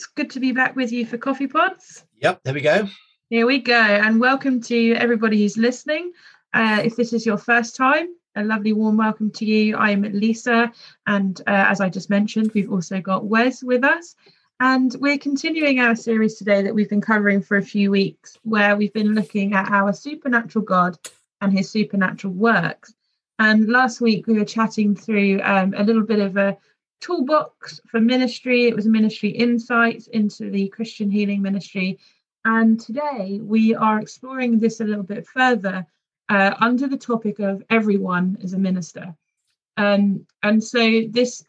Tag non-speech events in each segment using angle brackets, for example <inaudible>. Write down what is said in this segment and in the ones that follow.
Wes. Good to be back with you for Coffee Pods. Yep, there we go. Here we go. And welcome to everybody who's listening. Uh, if this is your first time, a lovely warm welcome to you. I'm Lisa. And uh, as I just mentioned, we've also got Wes with us. And we're continuing our series today that we've been covering for a few weeks, where we've been looking at our supernatural God and his supernatural works. And last week we were chatting through um, a little bit of a toolbox for ministry. It was ministry insights into the Christian healing ministry. And today we are exploring this a little bit further uh, under the topic of everyone is a minister. Um, and so this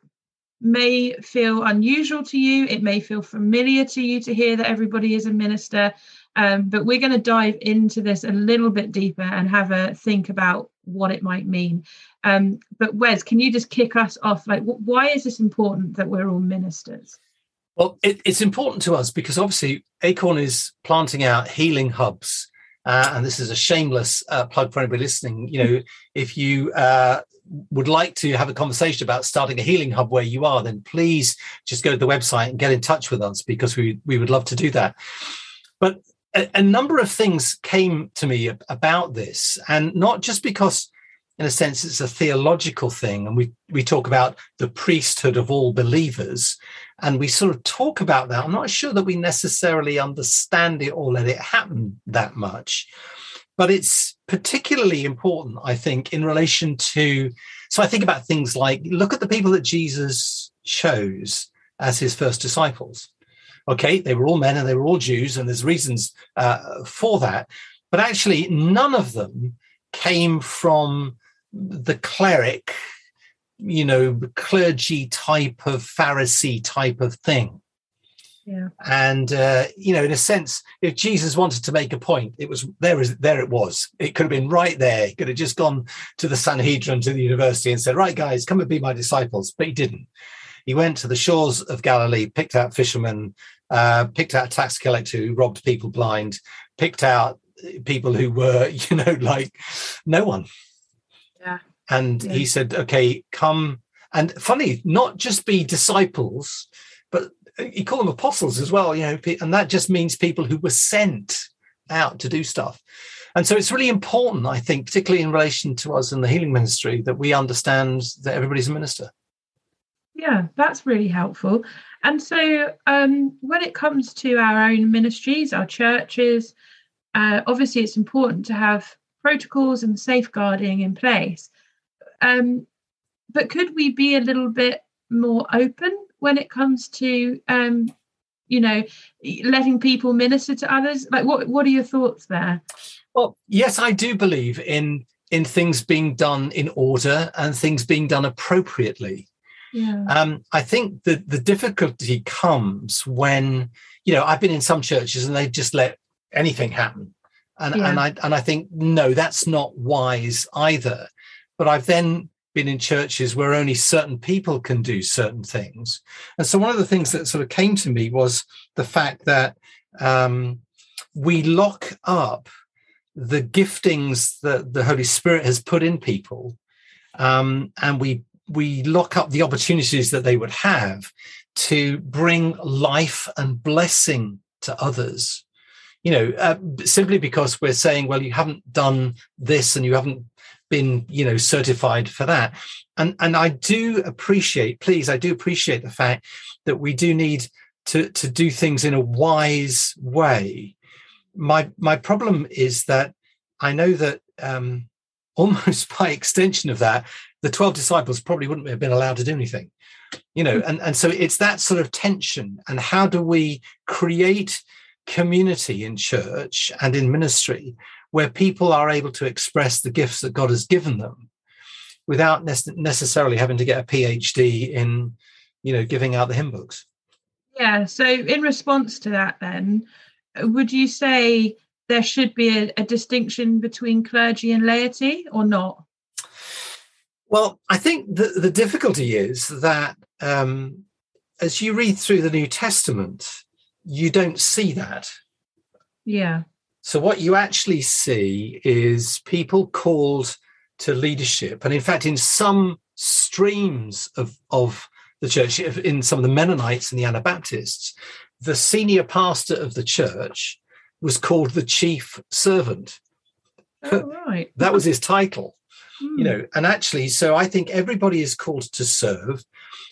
may feel unusual to you, it may feel familiar to you to hear that everybody is a minister. Um, but we're going to dive into this a little bit deeper and have a think about what it might mean. Um, but Wes, can you just kick us off? Like, why is this important that we're all ministers? Well, it, it's important to us because obviously Acorn is planting out healing hubs. Uh, and this is a shameless uh, plug for anybody listening. You know, if you uh, would like to have a conversation about starting a healing hub where you are, then please just go to the website and get in touch with us because we we would love to do that. But a, a number of things came to me about this, and not just because in a sense it's a theological thing and we we talk about the priesthood of all believers and we sort of talk about that. I'm not sure that we necessarily understand it or let it happen that much but it's particularly important i think in relation to so i think about things like look at the people that jesus chose as his first disciples Okay, they were all men and they were all Jews, and there's reasons uh, for that. But actually, none of them came from the cleric, you know, clergy type of Pharisee type of thing. Yeah. And uh, you know, in a sense, if Jesus wanted to make a point, it was there. Is there it was. It could have been right there. He could have just gone to the Sanhedrin, to the university, and said, "Right, guys, come and be my disciples." But he didn't. He went to the shores of Galilee, picked out fishermen, uh, picked out a tax collector who robbed people blind, picked out people who were, <laughs> you know, like no one. Yeah. And yeah. he said, okay, come. And funny, not just be disciples, but he called them apostles as well, you know, and that just means people who were sent out to do stuff. And so it's really important, I think, particularly in relation to us in the healing ministry, that we understand that everybody's a minister. Yeah, that's really helpful. And so, um, when it comes to our own ministries, our churches, uh, obviously it's important to have protocols and safeguarding in place. Um, but could we be a little bit more open when it comes to, um, you know, letting people minister to others? Like, what what are your thoughts there? Well, yes, I do believe in in things being done in order and things being done appropriately. Yeah. Um, I think that the difficulty comes when, you know, I've been in some churches and they just let anything happen. And, yeah. and I and I think no, that's not wise either. But I've then been in churches where only certain people can do certain things. And so one of the things that sort of came to me was the fact that um, we lock up the giftings that the Holy Spirit has put in people, um, and we we lock up the opportunities that they would have to bring life and blessing to others. You know uh, simply because we're saying well you haven't done this and you haven't been you know certified for that. And and i do appreciate please i do appreciate the fact that we do need to to do things in a wise way. My my problem is that i know that um almost <laughs> by extension of that the 12 disciples probably wouldn't have been allowed to do anything you know hmm. and, and so it's that sort of tension and how do we create community in church and in ministry where people are able to express the gifts that god has given them without necessarily having to get a phd in you know giving out the hymn books? Yeah so in response to that then would you say there should be a, a distinction between clergy and laity or not well, I think the, the difficulty is that um, as you read through the New Testament, you don't see that. Yeah. So, what you actually see is people called to leadership. And in fact, in some streams of, of the church, in some of the Mennonites and the Anabaptists, the senior pastor of the church was called the chief servant. Oh, right. <laughs> that was his title. Hmm. You know, and actually, so I think everybody is called to serve.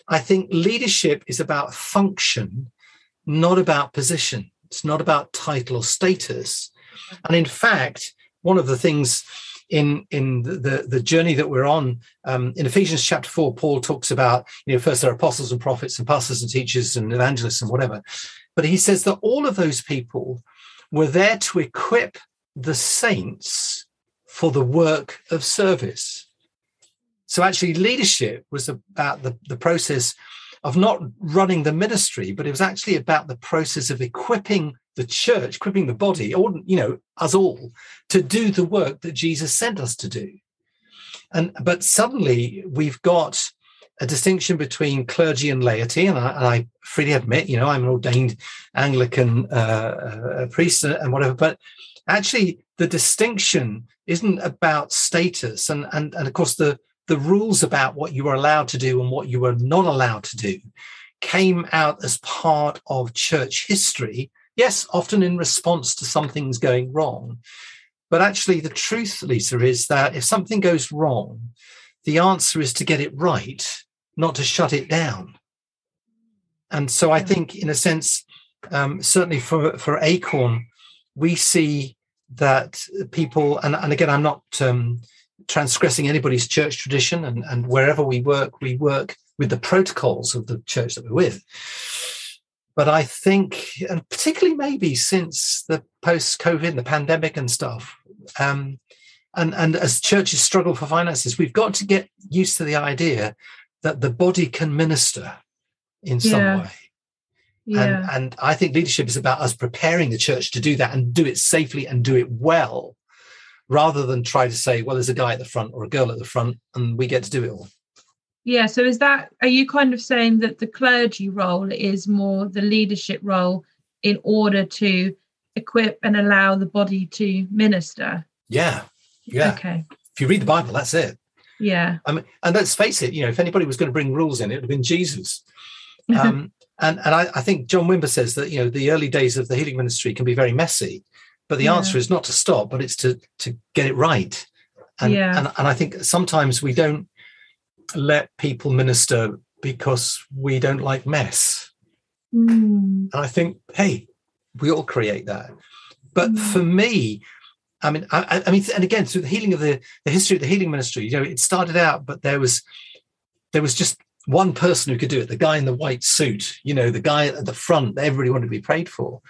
I think leadership is about function, not about position. It's not about title or status. And in fact, one of the things in in the, the, the journey that we're on um, in Ephesians chapter four, Paul talks about you know first there are apostles and prophets and pastors and teachers and evangelists and whatever, but he says that all of those people were there to equip the saints for the work of service. So actually, leadership was about the, the process of not running the ministry, but it was actually about the process of equipping the church, equipping the body, or you know, us all, to do the work that Jesus sent us to do. And but suddenly we've got a distinction between clergy and laity, and I, and I freely admit, you know, I'm an ordained Anglican uh, uh, priest and whatever, but actually the distinction isn't about status, and and and of course the the rules about what you were allowed to do and what you were not allowed to do came out as part of church history Yes, often in response to something's going wrong. But actually, the truth, Lisa, is that if something goes wrong, the answer is to get it right, not to shut it down. And so I think, in a sense, um, certainly for, for Acorn, we see that people, and, and again, I'm not um, transgressing anybody's church tradition, and, and wherever we work, we work with the protocols of the church that we're with. But I think, and particularly maybe since the post COVID, the pandemic and stuff, um, and, and as churches struggle for finances, we've got to get used to the idea that the body can minister in some Yeah. way. Yeah. And, and I think leadership is about us preparing the church to do that and do it safely and do it well, rather than try to say, well, there's a guy at the front or a girl at the front and we get to do it all. Yeah, so is that are you kind of saying that the clergy role is more the leadership role in order to equip and allow the body to minister? Yeah. Yeah. Okay. If you read the Bible, that's it. Yeah. I mean, and let's face it, you know, if anybody was going to bring rules in, it would have been Jesus. <laughs> Um, and and I, I think John Wimber says that, you know, the early days of the healing ministry can be very messy, but the Yeah. answer is not to stop, but it's to to get it right. And, Yeah. and and I think sometimes we don't let people minister because we don't like mess. Mm, And I think, hey, we all create that. But Mm. for me, I mean, I, I- mean, and again, through the healing of the the history of the healing ministry, you know, it started out, but there was there was just one person who could do it, the guy in the white suit, you know, the guy at the front that everybody wanted to be prayed for.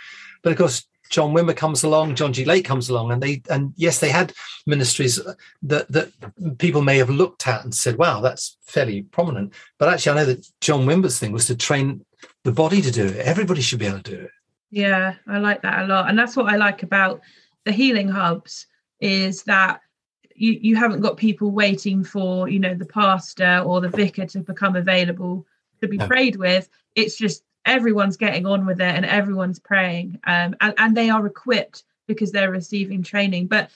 But of course, John Wimber comes along, John G. Lake comes along, and they and yes, they had ministries that that people may have looked at and said, "Wow, that's fairly prominent." But actually, I know that John Wimber's thing was to train the body to do it. Everybody should be able to do it. yeah, I like that a lot. And that's what I like about the healing hubs is that you, you haven't got people waiting for, you know, the pastor or the vicar to become available to be No. prayed with. It's just everyone's getting on with it and everyone's praying. Um, and, and they are equipped because they're receiving training. But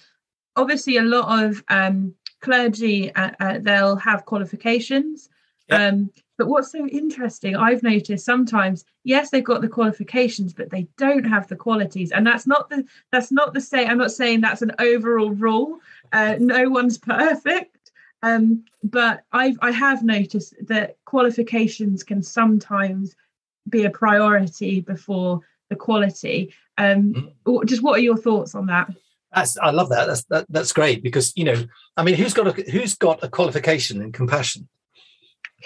obviously, a lot of um, clergy, uh, uh, they'll have qualifications. Yeah. Um, but what's so interesting, I've noticed sometimes, yes, they've got the qualifications, but they don't have the qualities. And that's not the that's not the say. I'm not saying that's an overall rule. Uh, no one's <laughs> perfect. Um, but I've I have noticed that qualifications can sometimes be a priority before the quality. Um, w- just what are your thoughts on that? That's, I love that. That's that, that's great because you know, I mean, who's got a who's got a qualification in compassion? <laughs>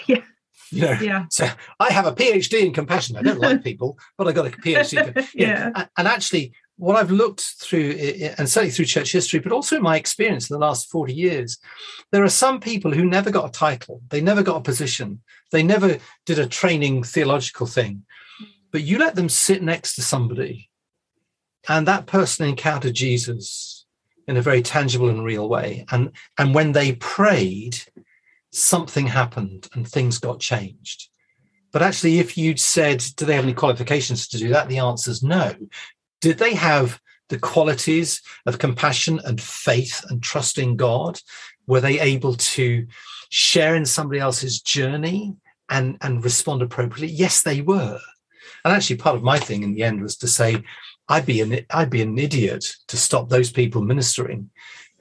Yeah. You know, Yeah. so I have a PhD in compassion. I don't like people, but I got a PhD. Yeah. A- And actually, what I've looked through, and certainly through church history, but also in my experience in the last 40 years, there are some people who never got a title, they never got a position, they never did a training theological thing. But you let them sit next to somebody, and that person encountered Jesus in a very tangible and real way. And, and when they prayed, something happened and things got changed. But actually, if you'd said, do they have any qualifications to do that? The answer is no. Did they have the qualities of compassion and faith and trusting God? Were they able to share in somebody else's journey and and respond appropriately yes they were and actually part of my thing in the end was to say i'd be an i'd be an idiot to stop those people ministering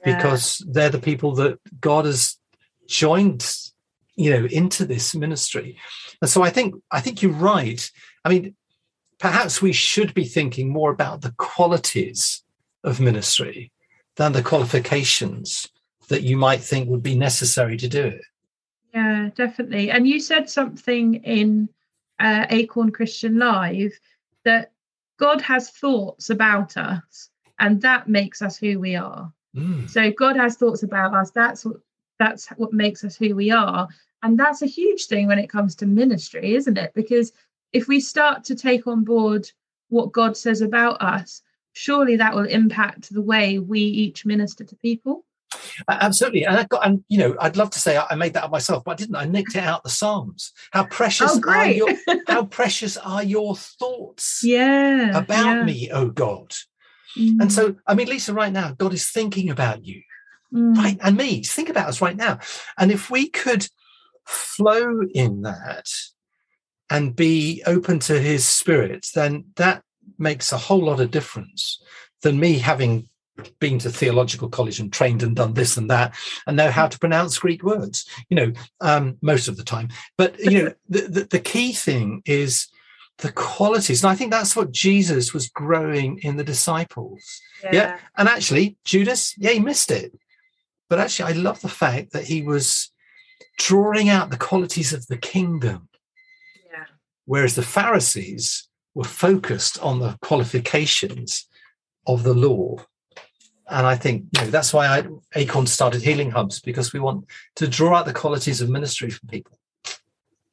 yeah. because they're the people that god has joined you know into this ministry and so i think i think you're right i mean perhaps we should be thinking more about the qualities of ministry than the qualifications that you might think would be necessary to do it yeah, definitely. And you said something in uh, Acorn Christian Live that God has thoughts about us, and that makes us who we are. Mm. So God has thoughts about us. That's what that's what makes us who we are, and that's a huge thing when it comes to ministry, isn't it? Because if we start to take on board what God says about us, surely that will impact the way we each minister to people. Absolutely, and I got, and you know, I'd love to say I made that up myself, but I didn't. I nicked it out the Psalms. How precious oh, are your <laughs> how precious are your thoughts? Yeah, about yeah. me, oh God. Mm. And so, I mean, Lisa, right now, God is thinking about you, mm. right, and me. Think about us right now, and if we could flow in that and be open to His Spirit, then that makes a whole lot of difference than me having been to theological college and trained and done this and that and know how to pronounce greek words you know um, most of the time but you know <laughs> the, the, the key thing is the qualities and i think that's what jesus was growing in the disciples yeah. yeah and actually judas yeah he missed it but actually i love the fact that he was drawing out the qualities of the kingdom yeah whereas the pharisees were focused on the qualifications of the law and I think you know that's why I, Acorn started Healing Hubs because we want to draw out the qualities of ministry from people.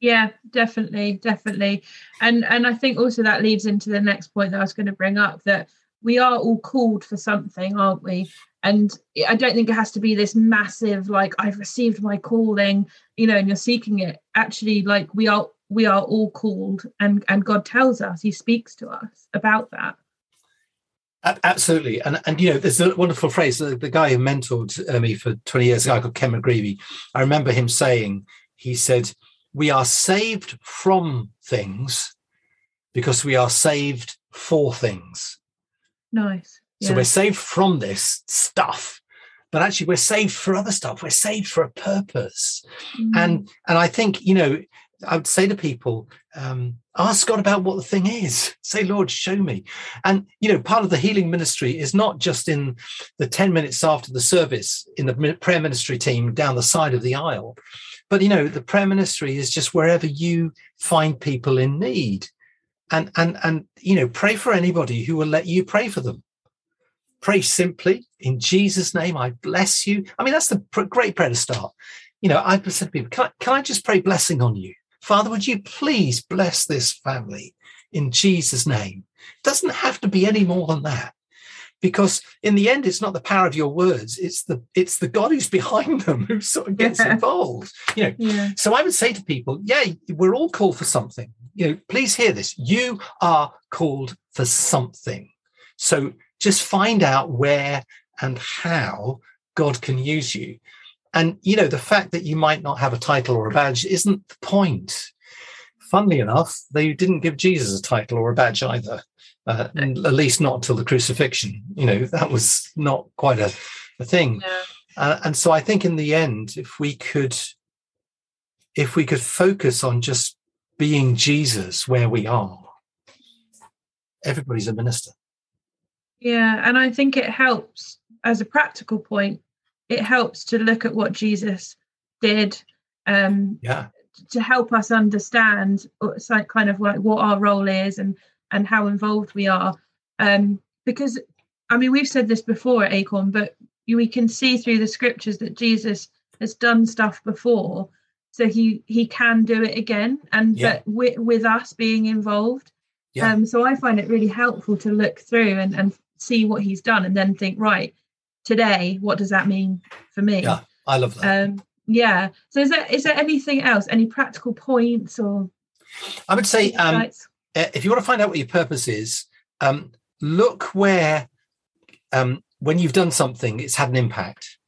Yeah, definitely, definitely, and and I think also that leads into the next point that I was going to bring up that we are all called for something, aren't we? And I don't think it has to be this massive like I've received my calling, you know, and you're seeking it. Actually, like we are we are all called, and and God tells us, He speaks to us about that. Absolutely, and and you know, there's a wonderful phrase. The, the guy who mentored uh, me for 20 years, a guy called Ken McGreevy. I remember him saying, he said, "We are saved from things because we are saved for things." Nice. Yeah. So we're saved from this stuff, but actually we're saved for other stuff. We're saved for a purpose, mm. and and I think you know I would say to people, um, ask God about what the thing is. <laughs> Say, Lord, show me. And, you know, part of the healing ministry is not just in the 10 minutes after the service in the prayer ministry team down the side of the aisle, but, you know, the prayer ministry is just wherever you find people in need. And, and, and, you know, pray for anybody who will let you pray for them. Pray simply in Jesus' name. I bless you. I mean, that's the great prayer to start. You know, I've said to people, can I, can I just pray blessing on you? Father, would you please bless this family in Jesus' name? It doesn't have to be any more than that. Because in the end, it's not the power of your words, it's the it's the God who's behind them who sort of gets yeah. involved. You know, yeah. so I would say to people, yeah, we're all called for something. You know, please hear this. You are called for something. So just find out where and how God can use you. And, you know, the fact that you might not have a title or a badge isn't the point. Funnily enough, they didn't give Jesus a title or a badge either, uh, at least not until the crucifixion. You know, that was not quite a, a thing. Yeah. Uh, and so I think in the end, if we could, if we could focus on just being Jesus where we are, everybody's a minister. Yeah, and I think it helps as a practical point it helps to look at what Jesus did um, yeah. to help us understand like kind of like what our role is and and how involved we are. Um, because I mean we've said this before at Acorn, but we can see through the scriptures that Jesus has done stuff before, so he he can do it again, and yeah. but with, with us being involved. Yeah. Um, so I find it really helpful to look through and, and see what he's done and then think, right, today what does that mean for me? Yeah i love that. Um, yeah. So is there is there anything else? Any practical points or i would say um, if you want to find out what your purpose is um, look where um, when you've done something it's had an impact.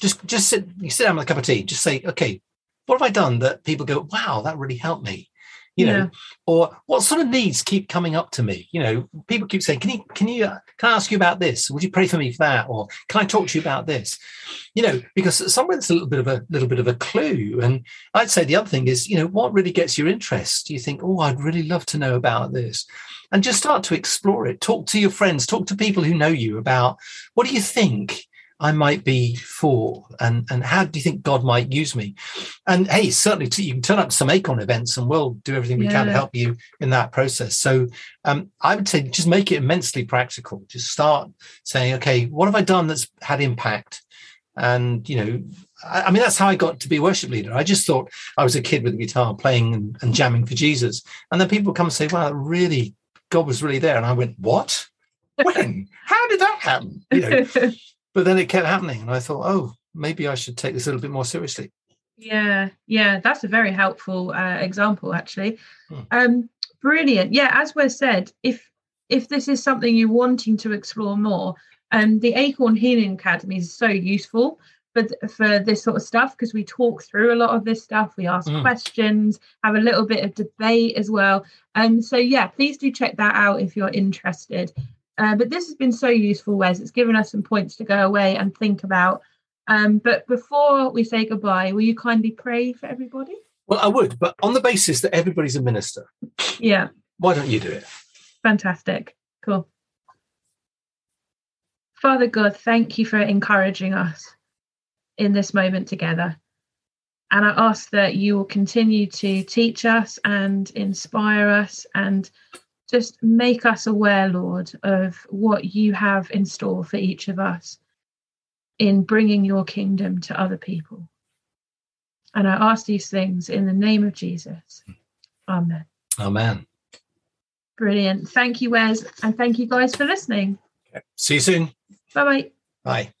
Just just sit you sit down with a cup of tea just say okay what have I done that people go, wow, that really helped me? You know yeah. or what sort of needs keep coming up to me. You know people keep saying can you can you uh, can i ask you about this? Would you pray for me for that? Or can i talk to you about this? You know because somewhere there's a little bit of a little bit of a clue. And i'd say the other thing is you know what really gets your interest? You think oh i'd really love to know about this. And just start to explore it. Talk to your friends. Talk to people who know you about what do you think I might be for, and and how do you think God might use me? And hey, certainly you can turn up to some Acorn events, and we'll do everything we yeah. can to help you in that process. So um, I would say just make it immensely practical. Just start saying, okay, what have I done that's had impact? And you know, I, I mean, that's how I got to be a worship leader. I just thought I was a kid with a guitar playing and, and jamming for Jesus, and then people come and say, "Wow, really, God was really there," and I went, "What?" when? How did that happen? You know, <laughs> but then it kept happening and i thought oh maybe i should take this a little bit more seriously. Yeah yeah that's a very helpful uh, example actually. Hmm. um brilliant. Yeah as we said if if this is something you're wanting to explore more um the acorn healing academy is so useful for, for this sort of stuff because we talk through a lot of this stuff we ask mm. questions have a little bit of debate as well. Um so yeah please do check that out if you're interested uh, but this has been so useful, Wes. It's given us some points to go away and think about. Um, but before we say goodbye, will you kindly pray for everybody? Well, I would, but on the basis that everybody's a minister. Yeah. Why don't you do it? Fantastic. Cool. Father God, thank you for encouraging us in this moment together. And I ask that you will continue to teach us and inspire us and just make us aware, Lord, of what you have in store for each of us in bringing your kingdom to other people. And I ask these things in the name of Jesus. Amen. Amen. Brilliant. Thank you, Wes. And thank you guys for listening. Okay. See you soon. Bye-bye. Bye.